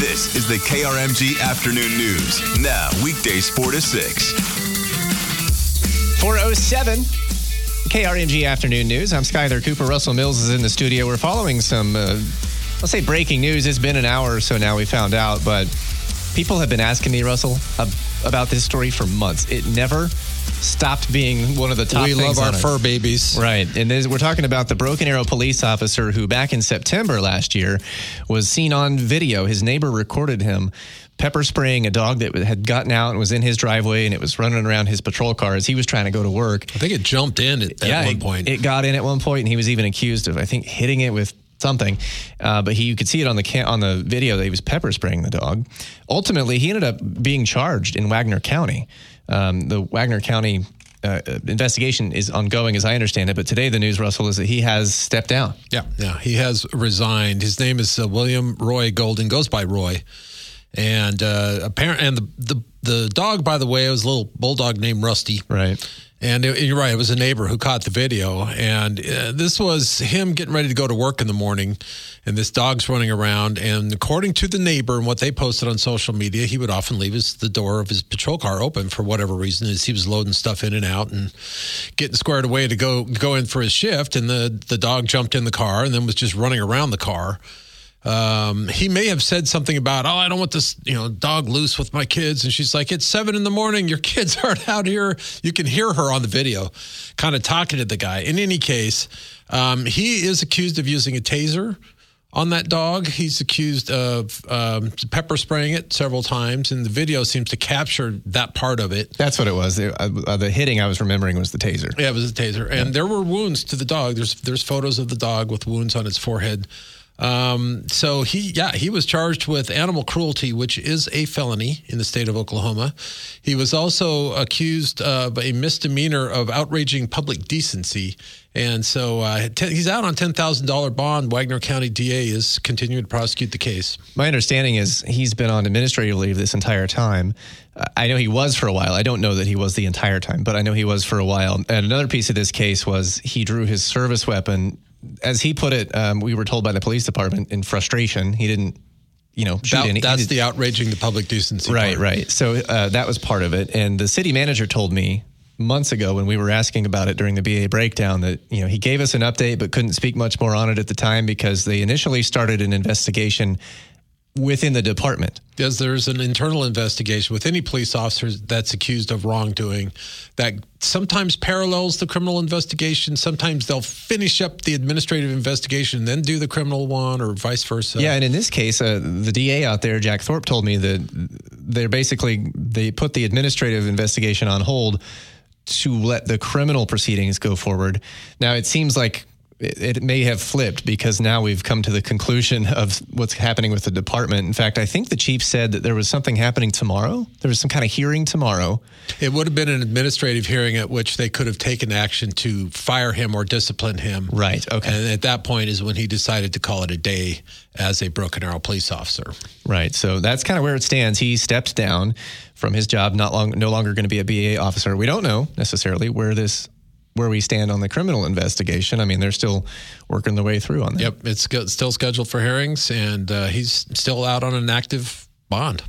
This is the KRMG Afternoon News. Now, weekdays 4 to 6. 407 KRMG Afternoon News. I'm Skyler Cooper. Russell Mills is in the studio. We're following some, uh, let's say, breaking news. It's been an hour or so now we found out, but people have been asking me, Russell, ab- about this story for months. It never stopped being one of the top we things love our it. fur babies. Right. And this, we're talking about the Broken Arrow police officer who, back in September last year, was seen on video. His neighbor recorded him pepper spraying a dog that had gotten out and was in his driveway and it was running around his patrol car as he was trying to go to work. I think it jumped in at, at one it, point. It got in at one point and he was even accused of, I think, hitting it with something. Uh, but he, you could see it on the on the video that he was pepper spraying the dog. Ultimately, he ended up being charged in Wagoner County. Um, the Wagoner County uh, investigation is ongoing, as I understand it. But today, the news, Russell, is that he has stepped down. yeah, yeah. He has resigned. His name is uh, William Roy Golden. Goes by Roy, and uh, apparent. And the, the the dog, by the way, was a little bulldog named Rusty. Right. And it- you're right. It was a neighbor who caught the video, and uh, this was him getting ready to go to work in the morning, and this dog's running around. And according to the neighbor and what they posted on social media, he would often leave his the door of his patrol car open for whatever reason, as he was loading stuff in and out and getting squared away to go go in for his shift. And the the dog jumped in the car and then was just running around the car. Um, he may have said something about, oh, I don't want this, you know, dog loose with my kids. And she's like, it's seven in the morning. Your kids aren't out here. You can hear her on the video kind of talking to the guy. In any case, um, he is accused of using a taser on that dog. He's accused of um, pepper spraying it several times. And the video seems to capture that part of it. That's what it was. The, uh, the hitting I was remembering was the taser. Yeah, it was a taser, and there were wounds to the dog. There's there's photos of the dog with wounds on its forehead. Um, so he, yeah, he was charged with animal cruelty, which is a felony in the state of Oklahoma. He was also accused of a misdemeanor of outraging public decency, and so uh, ten, he's out on ten thousand dollar bond. Wagoner County DA is continuing to prosecute the case. My understanding is he's been on administrative leave this entire time. I know he was for a while. I don't know that he was the entire time, but I know he was for a while. And another piece of this case was he drew his service weapon. As he put it, um, we were told by the police department in frustration. He didn't, you know, shoot That- any. that's the outraging the public decency. Right, part. right. So uh, that was part of it. And the city manager told me months ago when we were asking about it during the BA breakdown that you know he gave us an update but couldn't speak much more on it at the time because they initially started an investigation within the department. Because there's an internal investigation with any police officer that's accused of wrongdoing that sometimes parallels the criminal investigation. Sometimes they'll finish up the administrative investigation and then do the criminal one, or vice versa. Yeah, and in this case, uh, the DA out there, Jack Thorp, told me that they're basically they put the administrative investigation on hold to let the criminal proceedings go forward. Now it seems like it, it may have flipped because now we've come to the conclusion of what's happening with the department. In fact, I think the chief said that there was something happening tomorrow. There was some kind of hearing tomorrow. It would have been an administrative hearing at which they could have taken action to fire him or discipline him. Right. Okay. And at that point is when he decided to call it a day as a Broken Arrow police officer. Right. So that's kind of where it stands. He stepped down from his job, not long, no longer going to be a BA officer. We don't know necessarily where this, where we stand on the criminal investigation. I mean, they're still working their way through on that. Yep, it's still scheduled for hearings, and uh, he's still out on an active bond.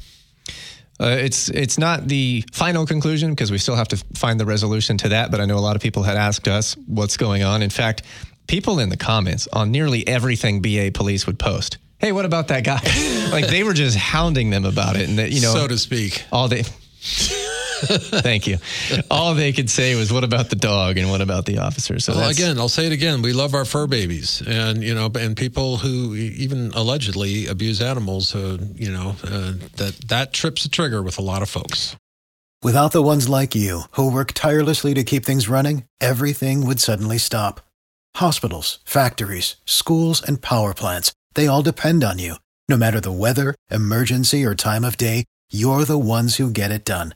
Uh, it's it's not the final conclusion because we still have to find the resolution to that. But I know a lot of people had asked us what's going on. In fact, people in the comments on nearly everything BA police would post. Hey, what about that guy? like they were just hounding them about it, and that, you know, so to speak. all they. Thank you. All they could say was, "What about the dog?" and "What about the officer?" So Well, again, I'll say it again. We love our fur babies, and you know, and people who even allegedly abuse animals. Uh, you know, uh, that that trips the trigger with a lot of folks. Without the ones like you, who work tirelessly to keep things running, everything would suddenly stop. Hospitals, factories, schools, and power plants, they all depend on you. No matter the weather, emergency, or time of day, you're the ones who get it done.